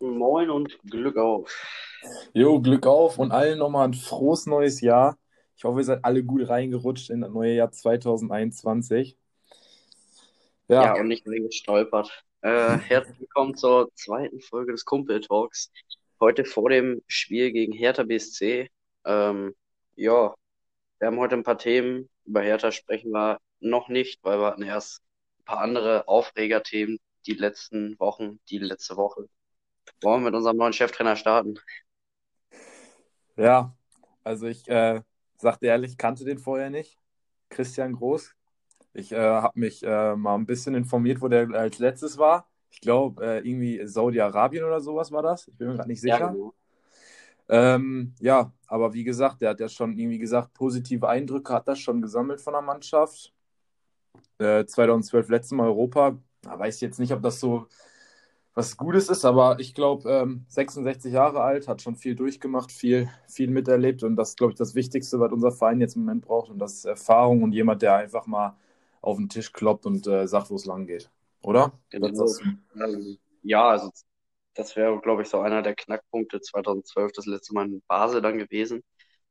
Moin und Glück auf. Jo, Glück auf und allen nochmal ein frohes neues Jahr. Ich hoffe, ihr seid alle gut reingerutscht in das neue Jahr 2021. Ja, Ja, und nicht reingestolpert. Äh, herzlich willkommen zur zweiten Folge des Kumpel Talks. Heute vor dem Spiel gegen Hertha BSC. Ähm, ja, wir haben heute ein paar Themen. Über Hertha sprechen wir noch nicht, weil wir hatten erst ein paar andere Aufregerthemen die letzten Wochen, die letzte Woche. Wollen wir mit unserem neuen Cheftrainer starten? ja. Also ich äh, sagte ehrlich, kannte den vorher nicht. Christian Groß. Ich äh, habe mich äh, mal ein bisschen informiert, wo der als letztes war. Ich glaube, äh, irgendwie Saudi-Arabien oder sowas war das. Ich bin mir gerade nicht Ja, sicher. genau. Ähm, ja, aber wie gesagt, der hat ja schon irgendwie gesagt, positive Eindrücke hat er schon gesammelt von der Mannschaft. Äh, 2012 letztes Mal Europa. Da weiß ich jetzt nicht, ob das so was Gutes ist, aber ich glaube, ähm, 66 Jahre alt, hat schon viel durchgemacht, viel, viel miterlebt und das ist, glaube ich, das Wichtigste, was unser Verein jetzt im Moment braucht und das ist Erfahrung und jemand, der einfach mal auf den Tisch kloppt und äh, sagt, wo es lang geht. Oder? Genau. ja, also das wäre, glaube ich, so einer der Knackpunkte 2012, das letzte Mal in Basel dann gewesen.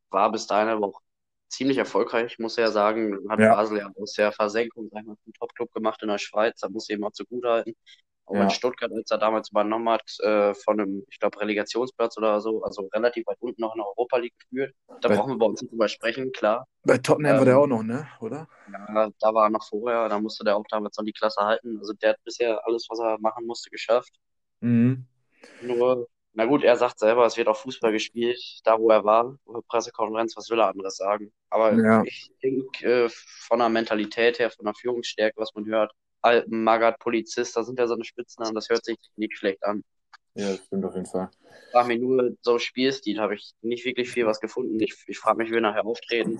War bis dahin aber auch ziemlich erfolgreich, muss ich ja sagen. Hat Ja, Basel ja aus der Versenkung, sag ich mal, einen Top-Club gemacht in der Schweiz. Da muss ich ihm auch zugutehalten. Auch in ja, Stuttgart, als er damals übernommen hat, äh, von einem, ich glaube, Relegationsplatz oder so, also relativ weit unten noch in der Europa League geführt. Da bei, brauchen wir bei uns nicht drüber sprechen, klar. bei Tottenham war der auch Ähm, noch, ne? Oder? ja, da war er noch vorher, da musste der auch damals noch die Klasse halten. Also der hat bisher alles, was er machen musste, geschafft. Mhm. Nur, na gut, er sagt selber, es wird auch Fußball gespielt, da wo er war. Pressekonferenz, was will er anderes sagen? Aber Ja. ich denke, äh, von der Mentalität her, von der Führungsstärke, was man hört, Alpen, Magath, Polizist, da sind ja so eine Spitznamen, das hört sich nicht schlecht an. Ja, das stimmt auf jeden Fall. Frag mich nur, so Spielstil habe ich nicht wirklich viel was gefunden. Ich, ich frage mich, wie wir nachher auftreten.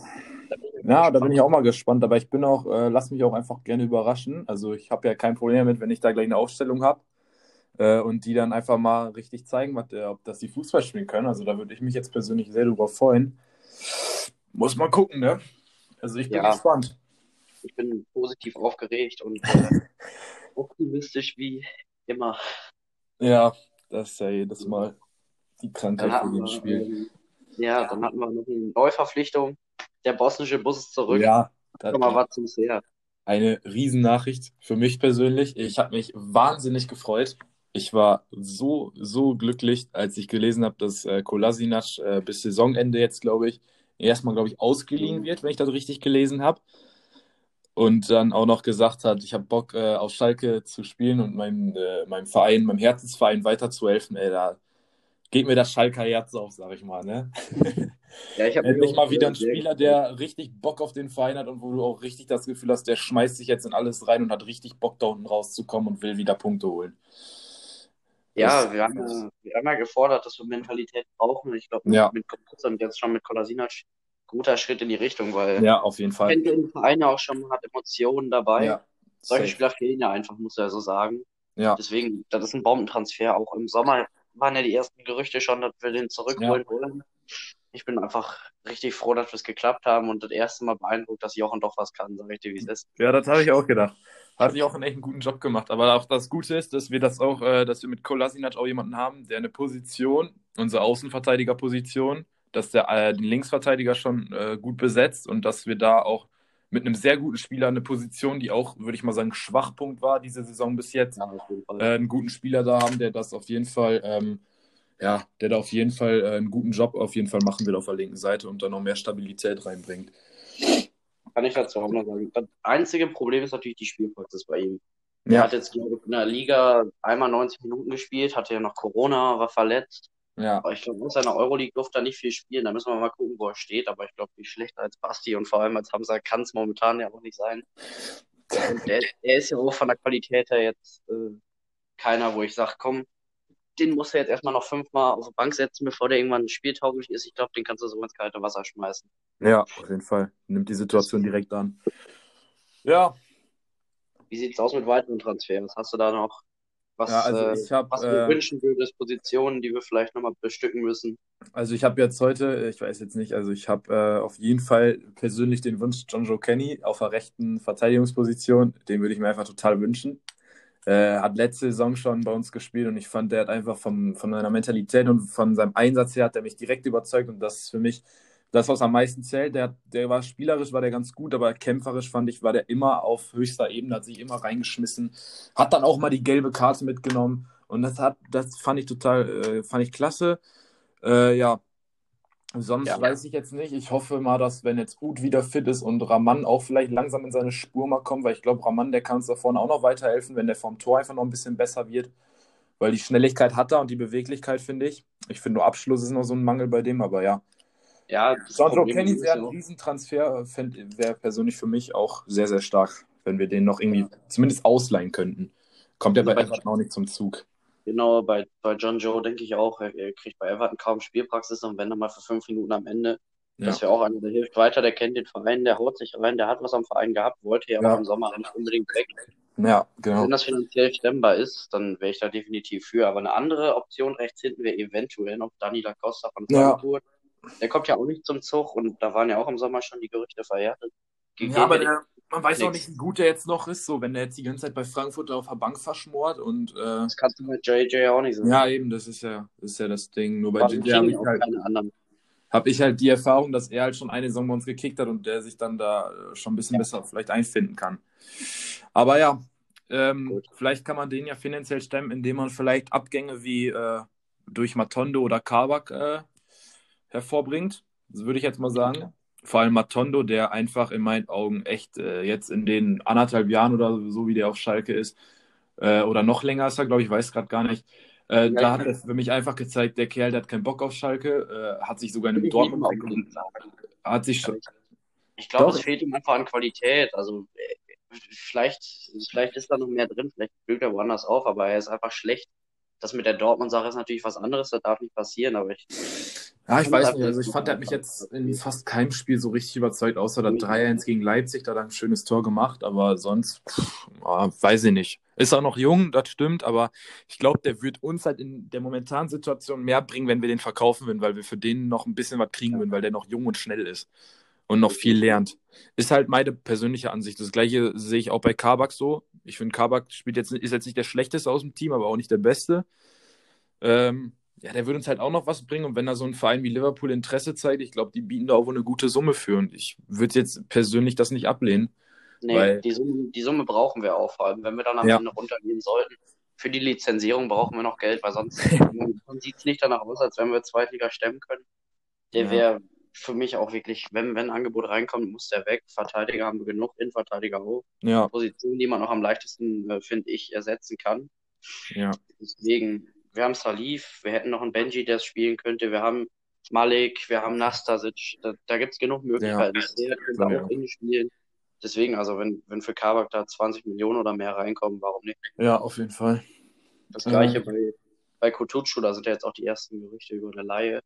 Ja, da bin ich auch mal gespannt, aber ich bin auch, äh, lass mich auch einfach gerne überraschen. Also ich habe ja kein Problem damit, wenn ich da gleich eine Aufstellung habe äh, und die dann einfach mal richtig zeigen, was, äh, ob dass die Fußball spielen können. Also da würde ich mich jetzt persönlich sehr drüber freuen. Muss mal gucken, ne? Also ich bin Ja, gespannt. Ich bin positiv aufgeregt und äh, optimistisch wie immer. Ja, das ist ja jedes Mal die Krankheit hatten dem Spiel. ähm, ja, dann hatten wir noch eine Neuverpflichtung. Der bosnische Bus ist zurück. Ja, das, Komm mal was zum Seher. eine Riesennachricht für mich persönlich. Ich habe mich wahnsinnig gefreut. Ich war so, so glücklich, als ich gelesen habe, dass äh, Kolasinac äh, bis Saisonende jetzt, glaube ich, erstmal, glaube ich, ausgeliehen wird, wenn ich das richtig gelesen habe. Und dann auch noch gesagt hat, ich habe Bock äh, auf Schalke zu spielen und meinem, äh, meinem Verein, meinem Herzensverein weiterzuhelfen. Ey, da geht mir das Schalker Herz auf, sag ich mal. Ne? Ja, ich habe mal wieder ein sehr Spieler, der richtig Bock auf den Verein hat und wo du auch richtig das Gefühl hast, der schmeißt sich jetzt in alles rein und hat richtig Bock, da unten rauszukommen und will wieder Punkte holen. Das, Ja, wir haben ja, wir haben ja gefordert, dass wir Mentalität brauchen. Ich glaube, ja, mit, mit Gomez und jetzt schon mit Kolasinac, guter Schritt in die Richtung, weil ja, auf jeden Fall. kennt den Verein ja auch schon, hat Emotionen dabei. Ja, Solche safe. Spieler fehlen ja einfach, muss er so sagen. Ja, Deswegen, das ist ein Bombentransfer. Auch im Sommer waren ja die ersten Gerüchte schon, dass wir den ja, zurückholen wollen. Ich bin einfach richtig froh, dass wir es geklappt haben und das erste Mal beeindruckt, dass Jochen doch was kann, sag ich dir, wie es ist. ja, das habe ich auch gedacht. Hat sich auch einen echt einen guten Job gemacht. Aber auch das Gute ist, dass wir das auch, äh, dass wir mit Kolasinac auch jemanden haben, der eine Position, unsere Außenverteidigerposition, dass der äh, den Linksverteidiger schon äh, gut besetzt und dass wir da auch mit einem sehr guten Spieler eine Position, die auch, würde ich mal sagen, Schwachpunkt war diese Saison bis jetzt, Ja, äh, einen guten Spieler da haben, der das auf jeden Fall, ähm, ja, der da auf jeden Fall äh, einen guten Job auf jeden Fall machen will auf der linken Seite und da noch mehr Stabilität reinbringt. Kann ich dazu auch noch sagen. Das einzige Problem ist natürlich die Spielpraxis bei ihm. Er Ja, hat jetzt, glaube ich, in der Liga einmal 90 Minuten gespielt, hatte ja noch Corona, war verletzt. Ja, Aber ich glaube, aus seiner Euroleague durfte er nicht viel spielen. Da müssen wir mal gucken, wo er steht. Aber ich glaube, nicht schlechter als Basti und vor allem als Hamza kann es momentan ja auch nicht sein. Der, der ist ja auch von der Qualität her jetzt äh, keiner, wo ich sage, komm, den muss er jetzt erstmal noch fünfmal auf die Bank setzen, bevor der irgendwann spieltauglich ist. Ich glaube, den kannst du so ins kalte Wasser schmeißen. ja, auf jeden Fall. Nimmt die Situation direkt an. Ja, Wie sieht's aus mit weiteren Transfers? Hast du da noch ja, was, also äh, ich habe was du dir äh, wünschen würdest, Positionen, die wir vielleicht nochmal bestücken müssen? Also ich habe jetzt heute, ich weiß jetzt nicht, also ich habe äh, auf jeden Fall persönlich den Wunsch, John Joe Kenny auf der rechten Verteidigungsposition, den würde ich mir einfach total wünschen. Äh, hat letzte Saison schon bei uns gespielt und ich fand, der hat einfach vom, von seiner Mentalität und von seinem Einsatz her hat er mich direkt überzeugt und das ist für mich das, was am meisten zählt. Der, der war spielerisch, war der ganz gut, aber kämpferisch fand ich, war der immer auf höchster Ebene, hat sich immer reingeschmissen, hat dann auch mal die gelbe Karte mitgenommen und das hat, das fand ich total, äh, fand ich klasse. Äh, ja, Sonst ja. weiß ich jetzt nicht. Ich hoffe mal, dass wenn jetzt Ut wieder fit ist und Raman auch vielleicht langsam in seine Spur mal kommt, weil ich glaube, Raman, der kann uns da vorne auch noch weiterhelfen, wenn der vom Tor einfach noch ein bisschen besser wird. Weil die Schnelligkeit hat er und die Beweglichkeit, finde ich. Ich finde nur Abschluss ist noch so ein Mangel bei dem, aber ja. Ja, Sandro Kenny wäre ein Riesentransfer, wäre persönlich für mich auch sehr, sehr stark, wenn wir den noch irgendwie ja. zumindest ausleihen könnten. Kommt ja bei Everton auch nicht zum Zug. Genau, bei, bei John Joe denke ich auch, er, er kriegt bei Everton kaum Spielpraxis und wenn dann mal für fünf Minuten am Ende, ja. das wäre auch einer, der hilft weiter, der kennt den Verein, der haut sich rein, der hat was am Verein gehabt, wollte ja, aber im Sommer nicht unbedingt weg. Ja, genau. Wenn das finanziell stemmbar ist, dann wäre ich da definitiv für. Aber eine andere Option rechts hinten wäre eventuell noch Dani da Costa von Frankfurt. Ja. Der kommt ja auch nicht zum Zug und da waren ja auch im Sommer schon die Gerüchte verhärtet. Ja, aber der, man weiß auch nicht, wie gut der jetzt noch ist, so wenn der jetzt die ganze Zeit bei Frankfurt auf der Bank verschmort und äh, Das kannst du mit JJ auch nicht sagen. Ja, eben, das ist ja, das ist ja das Ding. Nur bei JJ habe ich halt habe ich halt die Erfahrung, dass er halt schon eine Saison bei uns gekickt hat und der sich dann da äh, schon ein bisschen ja. besser vielleicht einfinden kann. Aber ja, ähm, vielleicht kann man den ja finanziell stemmen, indem man vielleicht Abgänge wie äh, durch Matondo oder Kabak äh, hervorbringt. Würde ich jetzt mal sagen vor allem Matondo, der einfach in meinen Augen echt äh, jetzt in den anderthalb Jahren oder so, wie der auf Schalke ist, äh, oder noch länger ist er, glaube ich, weiß gerade gar nicht. Äh, ja, da hat er für mich einfach gezeigt, der Kerl, der hat keinen Bock auf Schalke, äh, hat sich sogar in einem Dortmund hat sich schon. Ich glaube, es fehlt ihm einfach an Qualität. Also äh, vielleicht, vielleicht ist da noch mehr drin, vielleicht blüht er woanders auf, aber er ist einfach schlecht. Das mit der Dortmund-Sache ist natürlich was anderes, das darf nicht passieren, aber ich ja, ich weiß nicht. Also ich fand, er hat mich jetzt in fast keinem Spiel so richtig überzeugt, außer der 3-1 gegen Leipzig, da hat er ein schönes Tor gemacht, aber sonst, pff, weiß ich nicht. Ist auch noch jung, das stimmt, aber ich glaube, der wird uns halt in der momentanen Situation mehr bringen, wenn wir den verkaufen würden, weil wir für den noch ein bisschen was kriegen würden, weil der noch jung und schnell ist und noch viel lernt. Ist halt meine persönliche Ansicht. Das gleiche sehe ich auch bei Kabak so. Ich finde, Kabak spielt jetzt, ist jetzt nicht der schlechteste aus dem Team, aber auch nicht der beste. Ähm, ja, der würde uns halt auch noch was bringen. Und wenn da so ein Verein wie Liverpool Interesse zeigt, ich glaube, die bieten da auch eine gute Summe für. Und ich würde jetzt persönlich das nicht ablehnen. Nee, weil... die, Summe, die Summe brauchen wir auch, vor allem wenn wir dann am ja. Ende runtergehen sollten. Für die Lizenzierung brauchen wir noch Geld, weil sonst sieht es nicht danach aus, als wenn wir Zweitliga stemmen können. Der ja. wäre für mich auch wirklich, wenn, wenn ein Angebot reinkommt, muss der weg. Verteidiger haben wir genug, Innenverteidiger hoch. Ja. Position, die man noch am leichtesten, äh, finde ich, ersetzen kann. Ja. Deswegen, wir haben Salif, wir hätten noch einen Benji, der es spielen könnte, wir haben Malik, wir haben Nastasic, da, da gibt es genug Möglichkeiten. Ja. Der könnte auch innen spielen. Deswegen, also wenn, wenn für Kabak da 20 Millionen oder mehr reinkommen, warum nicht? Ja, auf jeden Fall. Das gleiche ähm. bei, bei Kutucu, da sind ja jetzt auch die ersten Gerüchte über eine Laie.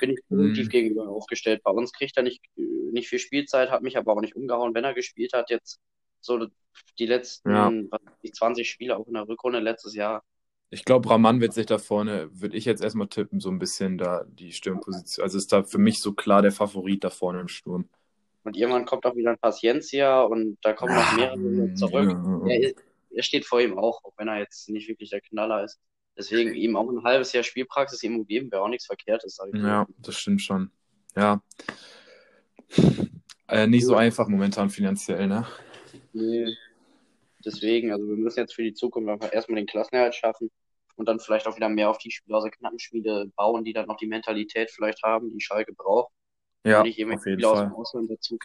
Bin ich positiv mhm. gegenüber aufgestellt. Bei uns kriegt er nicht, nicht viel Spielzeit, hat mich aber auch nicht umgehauen, wenn er gespielt hat. Jetzt so die letzten ja. die 20 Spiele auch in der Rückrunde letztes Jahr ich glaube, Raman wird sich da vorne, würde ich jetzt erstmal tippen, so ein bisschen da die Sturmposition. Also ist da für mich so klar der Favorit da vorne im Sturm. Und irgendwann kommt auch wieder ein Paciencia und da kommen noch mehrere zurück. Ja. Er, er, steht vor ihm auch, auch wenn er jetzt nicht wirklich der Knaller ist. Deswegen ihm auch ein halbes Jahr Spielpraxis ihm geben, wäre auch nichts Verkehrtes. Sag ich ja, das stimmt schon. Ja. Äh, nicht so einfach momentan finanziell, ne? Nee. Deswegen, also wir müssen jetzt für die Zukunft einfach erstmal den Klassenerhalt schaffen und dann vielleicht auch wieder mehr auf die Spieler aus der Knappenschmiede bauen, die dann noch die Mentalität vielleicht haben, die Schalke braucht. Ja, und nicht immer Spieler aus dem Ausland dazu,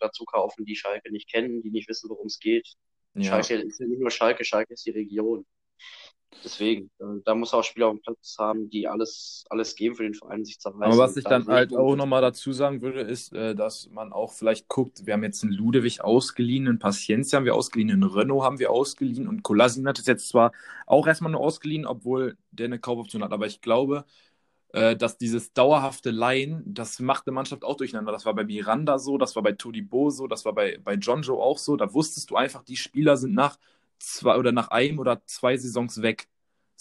dazu kaufen, die Schalke nicht kennen, die nicht wissen, worum es geht. Ja. Schalke ist ja nicht nur Schalke, Schalke ist die Region. Deswegen, da muss auch Spieler auf dem Platz haben, die alles, alles geben für den Verein, sich zerreißen. Aber was ich dann, dann halt auch nochmal dazu sagen würde, ist, äh, dass man auch vielleicht guckt, wir haben jetzt einen Ludewig ausgeliehen, einen Paciencia haben wir ausgeliehen, einen Renault haben wir ausgeliehen und Kolasin hat es jetzt zwar auch erstmal nur ausgeliehen, obwohl der eine Kaufoption hat, aber ich glaube, äh, dass dieses dauerhafte Leihen, das macht eine Mannschaft auch durcheinander. Das war bei Miranda so, das war bei Todibo so, das war bei, bei Joe auch so. Da wusstest du einfach, die Spieler sind nach zwei oder nach einem oder zwei Saisons weg.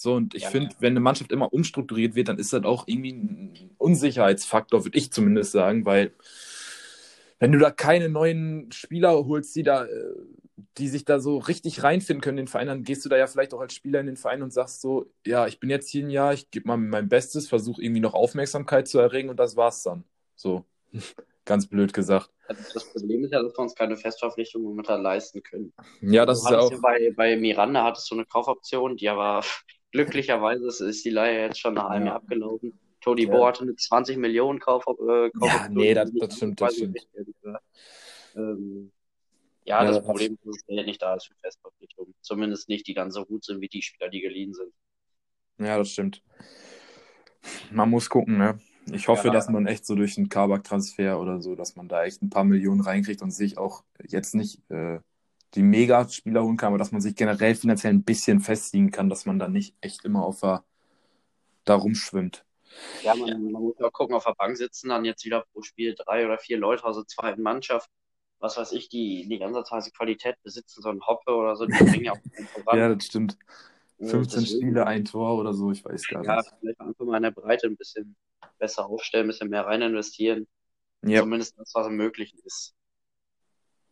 So, und ich ja, finde, wenn eine Mannschaft immer umstrukturiert wird, dann ist das auch irgendwie ein Unsicherheitsfaktor, würde ich zumindest sagen, weil wenn du da keine neuen Spieler holst, die da äh, die sich da so richtig reinfinden können in den Verein, dann gehst du da ja vielleicht auch als Spieler in den Verein und sagst so, ja, ich bin jetzt hier ein Jahr, ich gebe mal mein Bestes, versuche irgendwie noch Aufmerksamkeit zu erregen und das war's dann. So, ganz blöd gesagt. Das Problem ist ja, dass wir uns keine Festverpflichtung momentan leisten können. Ja, das Du ist ja auch. ja bei, bei Miranda hattest du eine Kaufoption, die aber glücklicherweise ist, die Leihe jetzt schon nach einem Ja. Jahr abgelaufen. Todi Ja. Bo hatte eine 20 Millionen Kauf, äh, Kaufoption. Ja, nee, das, das stimmt, das stimmt. Ähm, ja, Ja, das das- Problem ist, dass das Geld nicht da ist für Festverpflichtungen. Zumindest nicht die dann so gut sind wie die Spieler, die geliehen sind. Ja, das stimmt. Man muss gucken, ne? Ich hoffe, Ja. dass man echt so durch einen Kabak-Transfer oder so, dass man da echt ein paar Millionen reinkriegt und sich auch jetzt nicht äh, die Mega-Spieler holen kann, aber dass man sich generell finanziell ein bisschen festigen kann, dass man da nicht echt immer auf der, da rumschwimmt. Ja, man, man muss ja auch gucken, auf der Bank sitzen dann jetzt wieder pro Spiel drei oder vier Leute aus der zweiten Mannschaft, was weiß ich, die nicht ansatzweise Qualität besitzen, so ein Hoppe oder so, die bringen ja auch. Ja, das stimmt. Äh, 15 deswegen- Spiele, ein Tor oder so, ich weiß gar Ja, nicht. vielleicht einfach mal in der Breite ein bisschen besser aufstellen, ein bisschen mehr rein investieren. Ja, Zumindest das, was möglich ist.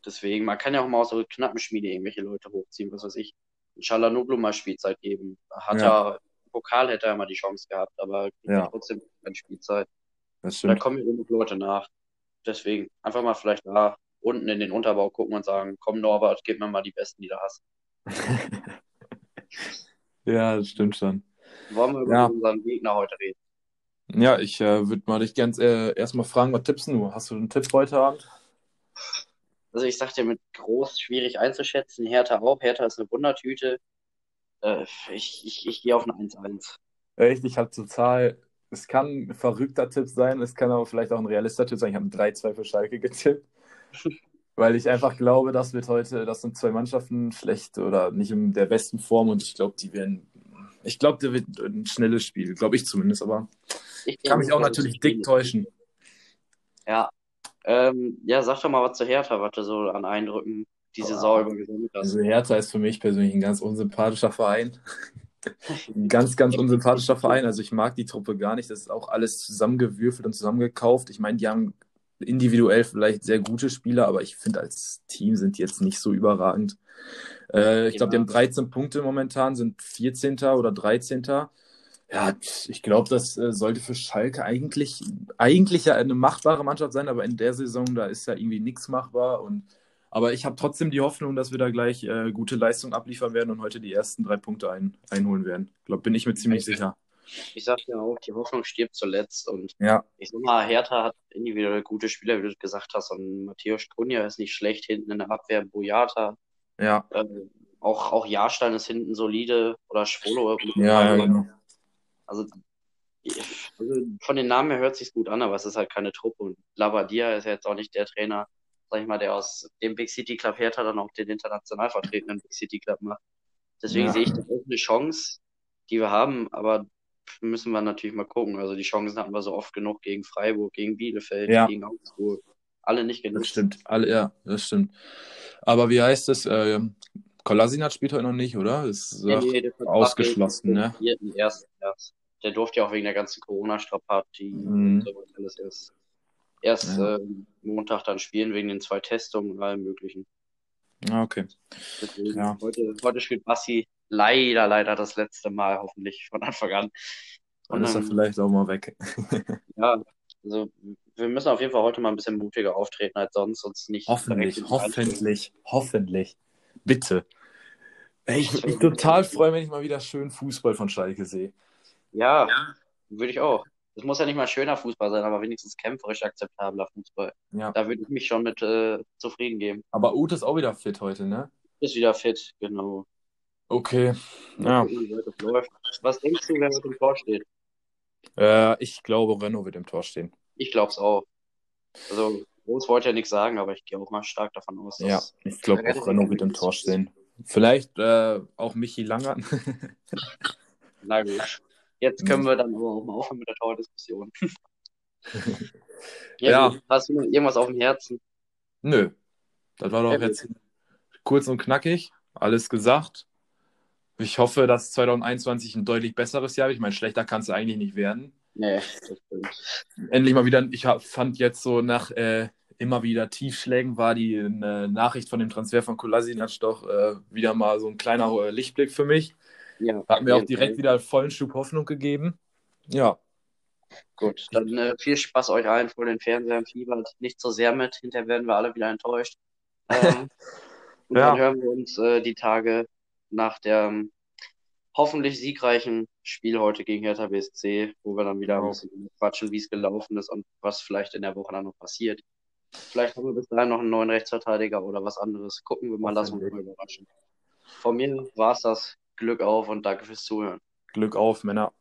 Deswegen, man kann ja auch mal aus so Knappenschmiede irgendwelche Leute hochziehen, was weiß ich. Chalanoglu mal Spielzeit geben. Hat Ja. im Pokal hätte er mal die Chance gehabt, aber Ja. trotzdem keine Spielzeit. Da kommen ja genug Leute nach. Deswegen einfach mal vielleicht da unten in den Unterbau gucken und sagen, komm Norbert, gib mir mal die Besten, die du hast. Ja, das stimmt schon. Wollen wir über Ja. unseren Gegner heute reden? Ja, ich äh, würde mal dich ganz äh, erstmal fragen, was tippst du? Hast du einen Tipp heute Abend? Also ich sag dir, mit groß schwierig einzuschätzen. Hertha auch. Hertha ist eine Wundertüte. Äh, ich ich, ich gehe auf ein 1-1. Echt, ich habe total. Es kann ein verrückter Tipp sein, es kann aber vielleicht auch ein realistischer Tipp sein. Ich habe ein 3-2 für Schalke getippt, weil ich einfach glaube, das wird heute, das sind zwei Mannschaften schlecht oder nicht in der besten Form und ich glaube, die werden. Ich glaube, der wird ein schnelles Spiel, glaube ich zumindest, aber Ich kann mich auch natürlich dick täuschen. Ja. Ähm, ja, sag doch mal was zu Hertha, was du so an Eindrücken die Saison über gesammelt hast. Also Hertha ist für mich persönlich ein ganz unsympathischer Verein. Ein ganz, ganz unsympathischer Verein. Also ich mag die Truppe gar nicht. Das ist auch alles zusammengewürfelt und zusammengekauft. Ich meine, die haben individuell vielleicht sehr gute Spieler, aber ich finde, als Team sind die jetzt nicht so überragend. Äh, ich glaube, die haben 13 Punkte momentan, sind 14. oder 13. Ja, ich glaube, das äh, sollte für Schalke eigentlich, eigentlich ja eine machbare Mannschaft sein, aber in der Saison, da ist ja irgendwie nichts machbar. Und, aber ich habe trotzdem die Hoffnung, dass wir da gleich äh, gute Leistung abliefern werden und heute die ersten drei Punkte ein, einholen werden. Ich glaube, bin ich mir ziemlich sicher. Ich sag ja auch, die Hoffnung stirbt zuletzt. Und Ja, ich sag mal, Hertha hat individuell gute Spieler, wie du gesagt hast. Und Matthäus Kunja ist nicht schlecht hinten in der Abwehr. Boyata. ja, Äh, auch, auch Jahrstein ist hinten solide. Oder Schwolo. ja, ja, genau. Also, also von den Namen her hört sich's gut an, aber es ist halt keine Truppe. Und Labadia ist ja jetzt auch nicht der Trainer, sag ich mal, der aus dem Big City Club Hertha dann auch den international vertretenen Big City Club macht. Deswegen Ja. sehe ich da auch eine Chance, die wir haben, aber müssen wir natürlich mal gucken. Also die Chancen hatten wir so oft genug gegen Freiburg, gegen Bielefeld, Ja. gegen Augsburg. Alle nicht Das genutzt. stimmt. Alle, ja, das stimmt. Aber wie heißt es? Äh, Kolasinac spielt heute noch nicht, oder? Ist Nee, ach, nee, der ausgeschlossen, ne? ersten erst. Der durfte ja auch wegen der ganzen Corona-Strapazie Mhm. und so erst, erst Ja. äh, Montag dann spielen wegen den zwei Testungen und allem möglichen. Ah, okay. Deswegen, Ja. heute, heute spielt Bassi leider, leider das letzte Mal, hoffentlich von Anfang an. Dann Und ist er dann, vielleicht auch mal weg. ja, also wir müssen auf jeden Fall heute mal ein bisschen mutiger auftreten als sonst, sonst nicht Hoffentlich, hoffentlich, hoffentlich. Bitte. Ey, ich würde mich total freuen, wenn ich mal wieder schön Fußball von Schalke sehe. Ja, würde ich auch. Es muss ja nicht mal schöner Fußball sein, aber wenigstens kämpferisch akzeptabler Fußball. Ja. Da würde ich mich schon mit äh, zufrieden geben. Aber Ute ist auch wieder fit heute, ne? Ist wieder fit, genau. Okay. Ja. Was denkst du, wer mit dem Tor steht? Äh, ich glaube, Renault wird im Tor stehen. Ich glaube es auch. Also, Groß wollte ja nichts sagen, aber ich gehe auch mal stark davon aus, dass. Ja, ich glaube auch Renault wird im Tor stehen. Vielleicht äh, auch Michi Langer. Na gut. Jetzt können wir dann aber auch mal aufhören mit der Tordiskussion. ja, Ja. Hast du noch irgendwas auf dem Herzen? Nö. Das war doch gut. jetzt kurz und knackig. Alles gesagt. Ich hoffe, dass 2021 ein deutlich besseres Jahr wird. Ich meine, schlechter kann es eigentlich nicht werden. Nee, das stimmt. Endlich mal wieder, ich hab, fand jetzt so nach äh, immer wieder Tiefschlägen war die äh, Nachricht von dem Transfer von Kolasinac doch äh, wieder mal so ein kleiner äh, Lichtblick für mich. Ja, Hat mir auch direkt Fall. wieder vollen Schub Hoffnung gegeben. Ja. Gut, dann äh, viel Spaß euch allen vor den Fernsehern. Fiebert nicht so sehr mit, hinterher werden wir alle wieder enttäuscht. Ähm, und ja. dann hören wir uns äh, die Tage nach der hoffentlich siegreichen Spiel heute gegen Hertha BSC, wo wir dann wieder genau. ein bisschen quatschen, wie es gelaufen ist und was vielleicht in der Woche dann noch passiert. Vielleicht haben wir bis dahin noch einen neuen Rechtsverteidiger oder was anderes. Gucken wir mal, lassen wir mal überraschen. Von mir war es das. Glück auf und danke fürs Zuhören. Glück auf, Männer.